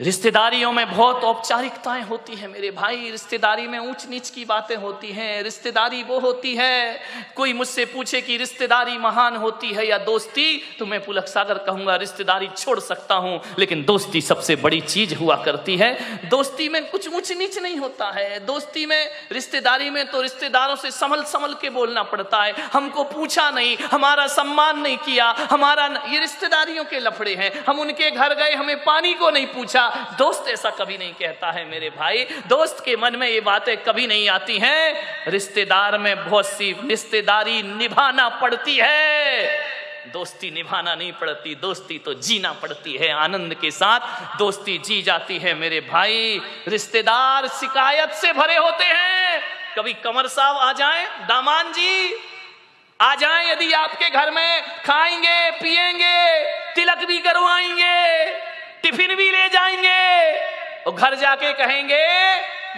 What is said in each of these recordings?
रिश्तेदारियों में बहुत औपचारिकताएँ होती है मेरे भाई। रिश्तेदारी में ऊंच नीच की बातें होती हैं, रिश्तेदारी वो होती है। कोई मुझसे पूछे कि रिश्तेदारी महान होती है या दोस्ती तो मैं पुलक सागर कहूँगा, रिश्तेदारी छोड़ सकता हूँ, लेकिन दोस्ती सबसे बड़ी चीज़ हुआ करती है। दोस्ती में कुछ ऊंच नीच नहीं होता है। दोस्ती में, रिश्तेदारी में तो रिश्तेदारों से संभल संभल के बोलना पड़ता है। हमको पूछा नहीं, हमारा सम्मान नहीं किया, हमारा ये रिश्तेदारियों के लफड़े हैं। हम उनके घर गए, हमें पानी को नहीं पूछा। दोस्त ऐसा कभी नहीं कहता है मेरे भाई। दोस्त के मन में ये बातें कभी नहीं आती हैं। रिश्तेदार में बहुत सी रिश्तेदारी निभाना पड़ती है। दोस्ती निभाना नहीं पड़ती, दोस्ती तो जीना पड़ती है आनंद के साथ। दोस्ती जी जाती है मेरे भाई। रिश्तेदार शिकायत से भरे होते हैं। कभी कमर साहब आ जाए, दामान जी, आ जाए यदि आपके घर में, खाएँगे, पिएँगे, तिलक भी करवाएँगे। टिफ़िन भी ले जाएँगे। और घर जाके कहेंगे,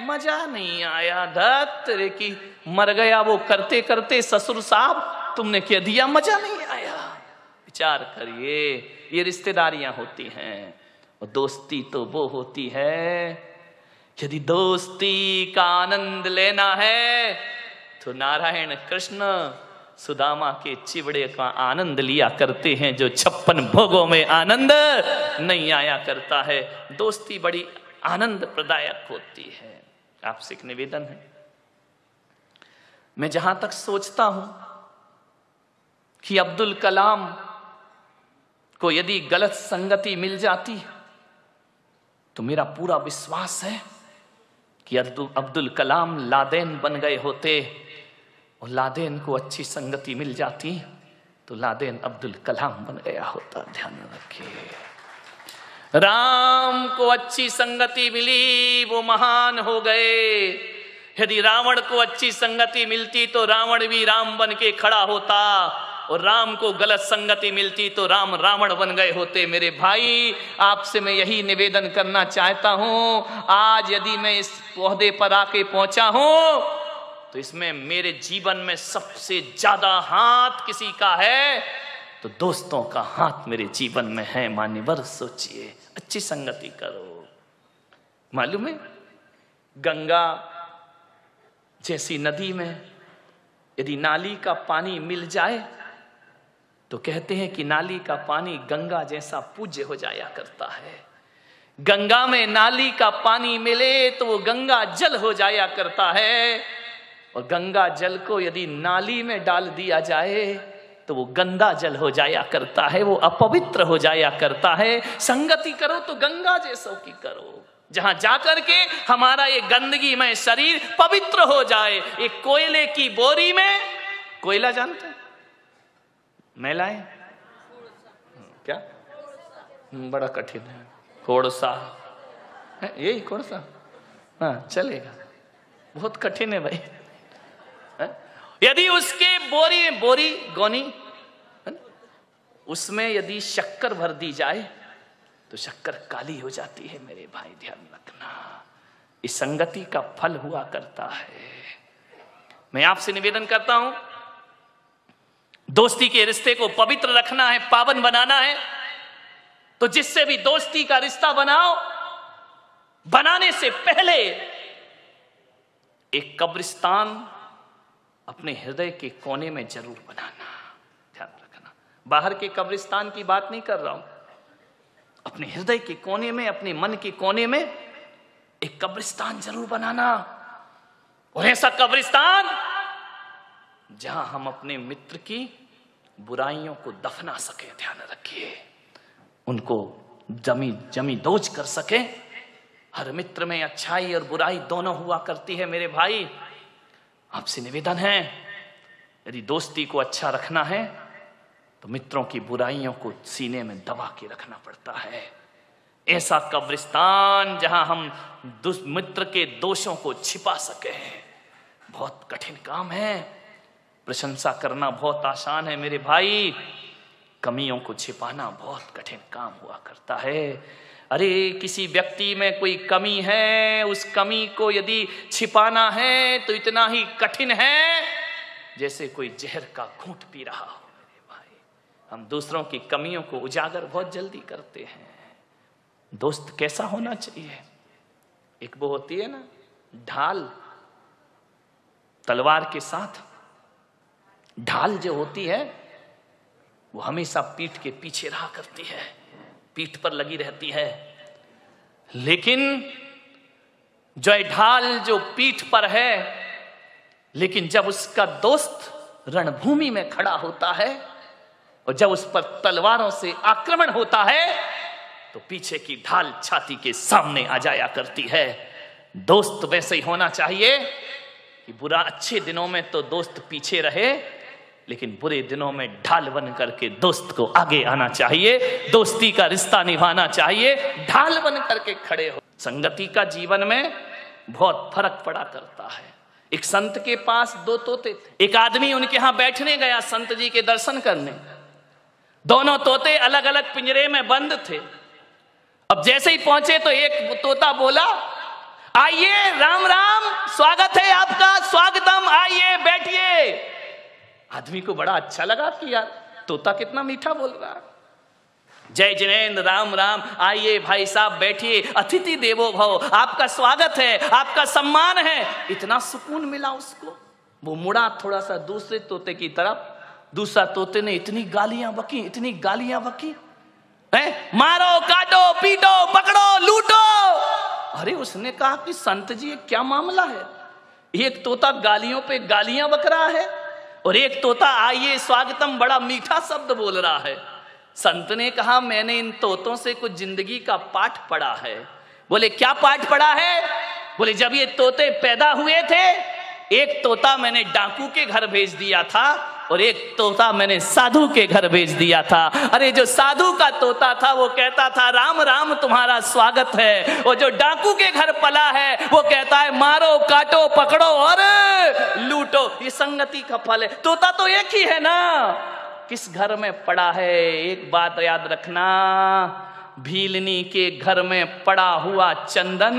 मज़ा नहीं आया दत्त की मर गया वो करते करते ससुर साहब, तुमने क्या दिया? मज़ा नहीं आया। विचार करिए, ये रिश्तेदारियाँ होती हैं, और दोस्ती तो वो होती है। यदि दोस्ती का आनंद लेना है तो नारायण कृष्ण सुदामा के चिवड़े का आनंद लिया करते हैं, जो छप्पन भोगों में आनंद नहीं आया करता है। दोस्ती बड़ी आनंद प्रदायक होती है। आपसे एक निवेदन है। मैं जहाँ तक सोचता हूँ कि अब्दुल कलाम को यदि गलत संगति मिल जाती तो मेरा पूरा विश्वास है कि अब्दुल कलाम लादेन बन गए होते। और लादेन को अच्छी संगति मिल जाती तो लादेन अब्दुल कलाम बन गया होता, ध्यान रखिए। राम को अच्छी संगति मिली, वो महान हो गए। यदि रावण को अच्छी संगति मिलती तो रावण भी राम बन के खड़ा होता। और राम को गलत संगति मिलती तो राम रावण बन गए होते। मेरे भाई, आपसे मैं यही निवेदन करना चाहता हूँ। आज यदि मैं इस पौधे पर आके पहुँचा हूँ तो इसमें मेरे जीवन में सबसे ज़्यादा हाथ किसी का है? तो दोस्तों का हाथ मेरे जीवन में है, मान्यवर, सोचिए। अच्छी संगति करो। मालूम है? गंगा जैसी नदी में यदि नाली का पानी मिल जाए तो कहते हैं कि नाली का पानी गंगा जैसा पूज्य हो जाया करता है। गंगा में नाली का पानी मिले तो वो गंगा जल हो जाया करता है। और गंगा जल को यदि नाली में डाल दिया जाए तो वो गंदा जल हो जाया करता है, वो अपवित्र हो जाया करता है। संगति करो तो गंगा जैसो की करो। जहाँ जाकर के हमारा ये गंदगी में शरीर पवित्र हो जाए, एक कोयले की बोरी में, कोयला जानते मैलाए? क्या? बड़ा कठिन है। कोड़सा। यही कोड़सा? हाँ चलेगा। बहुत कठिन है भाई। यदि उसके बोरी बोरी गोनी उसमें यदि शक्कर भर दी जाए तो शक्कर काली हो जाती है, मेरे भाई, ध्यान रखना। इस संगति का फल हुआ करता है। मैं आपसे निवेदन करता हूँ, दोस्ती के रिश्ते को पवित्र रखना है, पावन बनाना है। तो जिससे भी दोस्ती का रिश्ता बनाओ, बनाने से पहले एक कब्रिस्तान अपने हृदय के कोने में ज़रूर बनाना। ध्यान रखना। बाहर के कब्रिस्तान की बात नहीं कर रहा हूँ। अपने हृदय के कोने में, अपने मन के कोने में एक कब्रिस्तान ज़रूर बनाना। और ऐसा कब्रिस्तान जहाँ हम अपने मित्र की बुराइयों को दफना सके, ध्यान रखिए। उनको जमी जमी दोज कर सके। हर मित्र में अच्छाई और बुराई दोनों हुआ करती है मेरे भाई। आपसे निवेदन है, यदि दोस्ती को अच्छा रखना है तो मित्रों की बुराइयों को सीने में दबा के रखना पड़ता है। ऐसा कब्रिस्तान जहाँ हम मित्र के दोषों को छिपा सके बहुत कठिन काम है। प्रशंसा करना बहुत आसान है मेरे भाई। कमियों को छिपाना बहुत कठिन काम हुआ करता है। अरे, किसी व्यक्ति में कोई कमी है, उस कमी को यदि छिपाना है तो इतना ही कठिन है, जैसे कोई जहर का घूट पी रहा हो। भाई, हम दूसरों की कमियों को उजागर बहुत जल्दी करते हैं। दोस्त कैसा होना चाहिए? एक वो होती है ना, ढाल। तलवार के साथ ढाल जो होती है, वो हमेशा पीठ के पीछे रहा करती है। पीठ पर लगी रहती है। लेकिन जो ढाल जो पीठ पर है, लेकिन जब उसका दोस्त रणभूमि में खड़ा होता है और जब उस पर तलवारों से आक्रमण होता है तो पीछे की ढाल छाती के सामने आ जाया करती है। दोस्त वैसे ही होना चाहिए कि बुरा अच्छे दिनों में तो दोस्त पीछे रहे लेकिन बुरे दिनों में ढाल बन करके दोस्त को आगे आना चाहिए, दोस्ती का रिश्ता निभाना चाहिए, ढाल बन करके खड़े हो। संगति का जीवन में बहुत फ़र्क पड़ा करता है। एक संत के पास दो तोते थे। एक आदमी उनके यहाँ बैठने गया संत जी के दर्शन करने। दोनों तोते अलग अलग पिंजरे में बंद थे। अब जैसे ही पहुँचे तो एक तोता बोला, आइए राम राम स्वागत है आपका, स्वागतम, आइए, बैठिए। आदमी को बड़ा अच्छा लगा कि यार, तोता कितना मीठा बोल रहा है। जय जिनेन्द्र, राम राम। आइए भाई साहब, बैठिए। अतिथि देवो भव। आपका स्वागत है, आपका सम्मान है। इतना सुकून मिला उसको। वो मुड़ा थोड़ा सा दूसरे तोते की तरफ़। दूसरा तोते ने इतनी गालियाँ बकी, इतनी गालियाँ बकी। है? मारो, काटो, पीटो, पकड़ो, लूटो। अरे उसने कहा कि संत जी क्या मामला है? एक तोता गालियों पे गालियाँ बक रहा है। और एक तोता, आइए स्वागतम, बड़ा मीठा शब्द बोल रहा है। संत ने कहा, मैंने इन तोतों से कुछ ज़िंदगी का पाठ पढ़ा है। बोले, क्या पाठ पढ़ा है? बोले, जब ये तोते पैदा हुए थे, एक तोता मैंने डाकू के घर भेज दिया था और एक तोता मैंने साधु के घर भेज दिया था। अरे, जो साधु का तोता था, वो कहता था, राम राम, तुम्हारा स्वागत है। और जो डाकू के घर पला है, वो कहता है, मारो, काटो, पकड़ो और लूटो, ये संगति का फल है। तोता तो एक ही है ना? किस घर में पड़ा है? एक बात याद रखना, भीलनी के घर में पड़ा हुआ चंदन,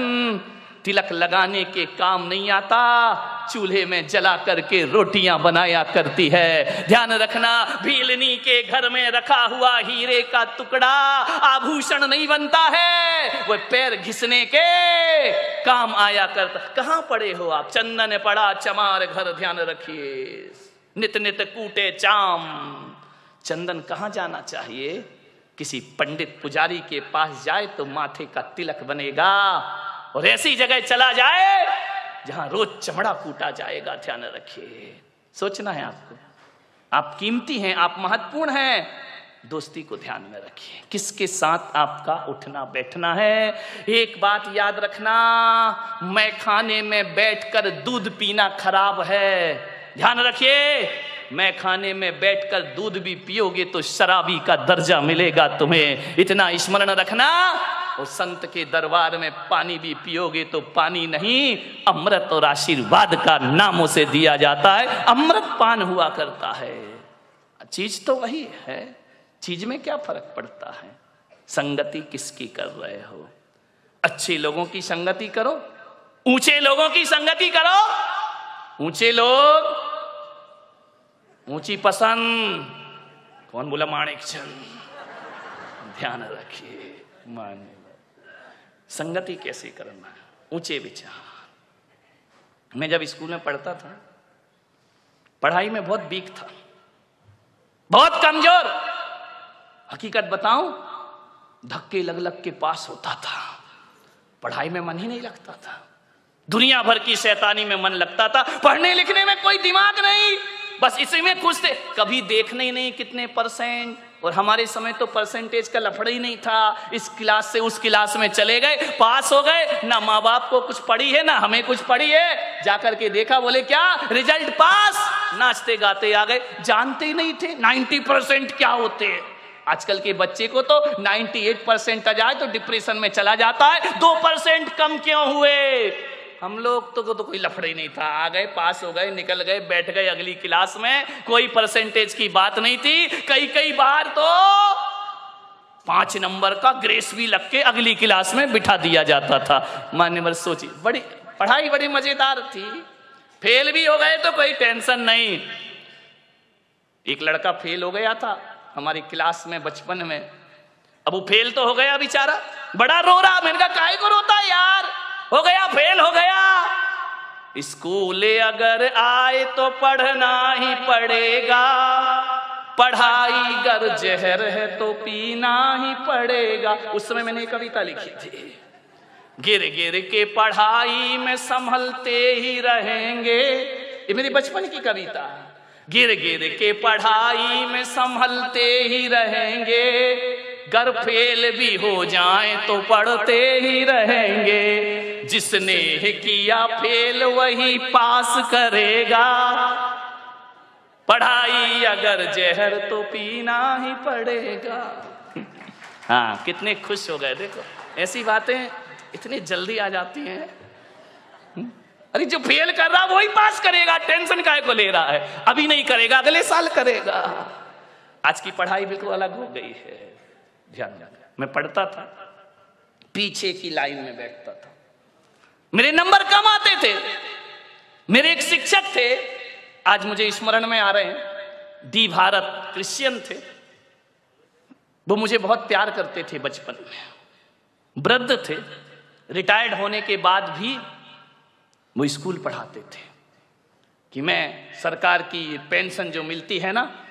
तिलक लगाने के काम नहीं आता। चूल्हे में जला करके रोटियाँ बनाया करती है। ध्यान रखना, भीलनी के घर में रखा हुआ हीरे का टुकड़ा आभूषण नहीं बनता है। वो पैर घिसने के काम आया करता। कहाँ पड़े हो आप? चंदन पड़ा, चमार घर, ध्यान रखिए। नित नित कूटे चाम। चंदन कहाँ जाना चाहिए? किसी पंडित पुजारी के पास जाए तो माथे का तिलक बनेगा। और ऐसी जगह चला जाए जहाँ रोज चमड़ा कूटा जाएगा, ध्यान रखिए। सोचना है आपको। आप कीमती हैं, आप महत्वपूर्ण हैं। दोस्ती को ध्यान में रखिए। किसके साथ आपका उठना बैठना है? एक बात याद रखना, मैं खाने में बैठकर दूध पीना खराब है। ध्यान रखिए, मैं खाने में बैठकर दूध भी पियोगे तो शराबी का दर्जा मिलेगा तुम्हें। इतना स्मरण रखना। और संत के दरबार में पानी भी पियोगे तो पानी नहीं, अमृत और आशीर्वाद का नाम उसे दिया जाता है, अमृत पान हुआ करता है। चीज़ तो वही है, चीज़ में क्या फ़र्क पड़ता है? संगति किसकी कर रहे हो? अच्छे लोगों की संगति करो, ऊँचे लोगों की संगति करो। ऊँचे लोग, ऊँची पसंद। कौन बोला माणिक चंद? ध्यान रखिए मान संगति कैसे करना है? ऊँचे विचार। मैं जब स्कूल में पढ़ता था, पढ़ाई में बहुत वीक था। बहुत कमज़ोर। हकीकत बताऊँ, धक्के लग लग के पास होता था। पढ़ाई में मन ही नहीं लगता था। दुनिया भर की शैतानी में मन लगता था। पढ़ने लिखने में कोई दिमाग नहीं। बस इसी में खुश थे। कभी देखने ही नहीं कितने परसेंट। और हमारे समय तो परसेंटेज का लफड़ा ही नहीं था। इस क्लास से उस क्लास में चले गए पास हो गए। ना माँ बाप को कुछ पढ़ी है, ना हमें कुछ पढ़ी है। जाकर के देखा, बोले, क्या? रिज़ल्ट पास नाचते गाते आ गए। जानते ही नहीं थे 90 परसेंट क्या होते हैं। आजकल के बच्चे को तो 98 परसेंट आ जाए तो डिप्रेशन में चला जाता है। दो परसेंट कम क्यों हुए? हम लोग तो को तो कोई लफड़े नहीं था। आ गए, पास हो गए, निकल गए, बैठ गए अगली क्लास में। कोई परसेंटेज की बात नहीं थी। कई कई बार तो पाँच नंबर का ग्रेस भी लग के अगली क्लास में बिठा दिया जाता था। मान्यवर सोची बड़ी, पढ़ाई बड़ी मज़ेदार थी। फेल भी हो गए तो कोई टेंशन नहीं। एक लड़का फेल हो गया था हमारी क्लास में, बचपन में। अब वो फेल तो हो गया बेचारा। बड़ा रो रहा। मैंने कहा काय को रोता? हो गया फेल हो गया। स्कूल अगर आए तो पढ़ना ही पड़ेगा। पढ़ाई गर जहर है तो पीना ही पड़ेगा। उस समय मैंने कविता लिखी थी। गिर गिर के पढ़ाई में संभलते ही रहेंगे। ये मेरी बचपन की कविता गिर गिर के पढ़ाई में संभलते ही रहेंगे। गर फेल भी हो जाए तो पढ़ते ही रहेंगे। जिसने किया फेल वही पास करेगा। पढ़ाई अगर जहर तो पीना ही पड़ेगा। हाँ कितने खुश हो गए। देखो, ऐसी बातें इतनी जल्दी आ जाती हैं? अरे, जो फेल कर रहा, वही पास करेगा। टेंशन काय को ले रहा है? अभी नहीं करेगा, अगले साल करेगा। आज की पढ़ाई बिल्कुल अलग हो गई है। ध्यान मैं पढ़ता था, पीछे की लाइन में बैठता था। मेरे नंबर कम आते थे। मेरे एक शिक्षक थे। आज मुझे स्मरण में आ रहे हैं। डी भारत क्रिश्चियन थे। वो मुझे बहुत प्यार करते थे बचपन में। वृद्ध थे। रिटायर्ड होने के बाद भी वो स्कूल पढ़ाते थे। कि मैं सरकार की पेंशन जो मिलती है ना,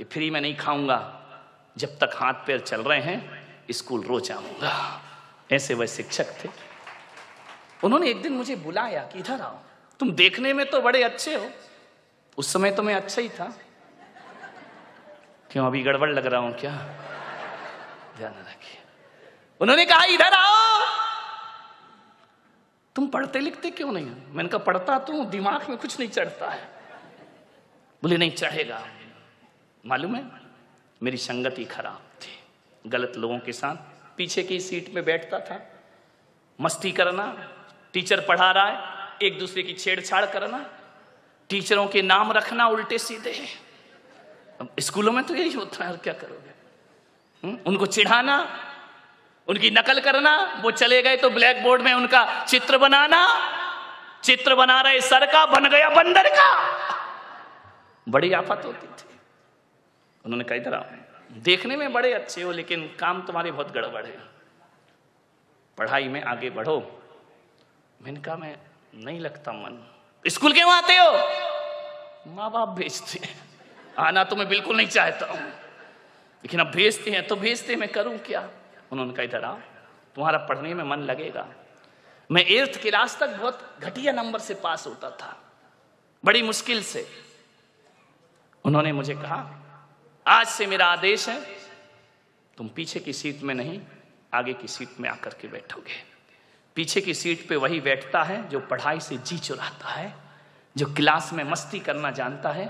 ये फ्री में नहीं खाऊँगा। जब तक हाथ पैर चल रहे हैं, स्कूल रोज आऊँगा। ऐसे वह शिक्षक थे। उन्होंने एक दिन मुझे बुलाया कि इधर आओ। तुम देखने में तो बड़े अच्छे हो। उस समय तो मैं अच्छा ही था। क्यों, अभी गड़बड़ लग रहा हूँ क्या? ध्यान रखिए। उन्होंने कहा, इधर आओ! तुम पढ़ते लिखते क्यों नहीं हो? मैंने कहा, पढ़ता तो दिमाग में कुछ नहीं चढ़ता है। बोले, नहीं चढ़ेगा। मालूम है? मेरी संगति खराब थी। गलत लोगों के साथ पीछे की सीट में बैठता था। मस्ती करना, टीचर पढ़ा रहा है, एक दूसरे की छेड़छाड़ करना, टीचरों के नाम रखना उल्टे सीधे। अब स्कूलों में तो यही होता है, और क्या करोगे? हम्म? उनको चिढ़ाना, उनकी नकल करना, वो चले गए तो ब्लैक बोर्ड में उनका चित्र बनाना। चित्र बना रहे सर का, बन गया बंदर का। बड़ी आफत होती थी। उन्होंने कहा आओ। देखने में बड़े अच्छे हो, लेकिन काम तुम्हारे बहुत गड़बड़ है। पढ़ाई में आगे बढ़ो। मैंने कहा, मैं नहीं लगता मन। स्कूल क्यों आते हो? माँ बाप भेजते आना तो मैं बिल्कुल नहीं चाहता हूँ। लेकिन अब भेजते हैं तो भेजते मैं करूँ क्या? उन्होंने कहा, इधर आओ। तुम्हारा पढ़ने में मन लगेगा। मैं एर्थ क्लास तक बहुत घटिया नंबर से पास होता था। बड़ी मुश्किल से। उन्होंने मुझे कहा आज से मेरा आदेश है, तुम पीछे की सीट में नहीं, आगे की सीट में आकर के बैठोगे। पीछे की सीट पे वही बैठता है जो पढ़ाई से जी चुराता है, जो क्लास में मस्ती करना जानता है।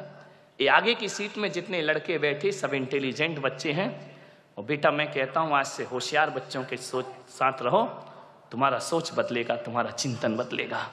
ये आगे की सीट में जितने लड़के बैठे, सब इंटेलिजेंट बच्चे हैं। और बेटा, मैं कहता हूँ, आज से होशियार बच्चों के सोच साथ रहो। तुम्हारा सोच बदलेगा, तुम्हारा चिंतन बदलेगा।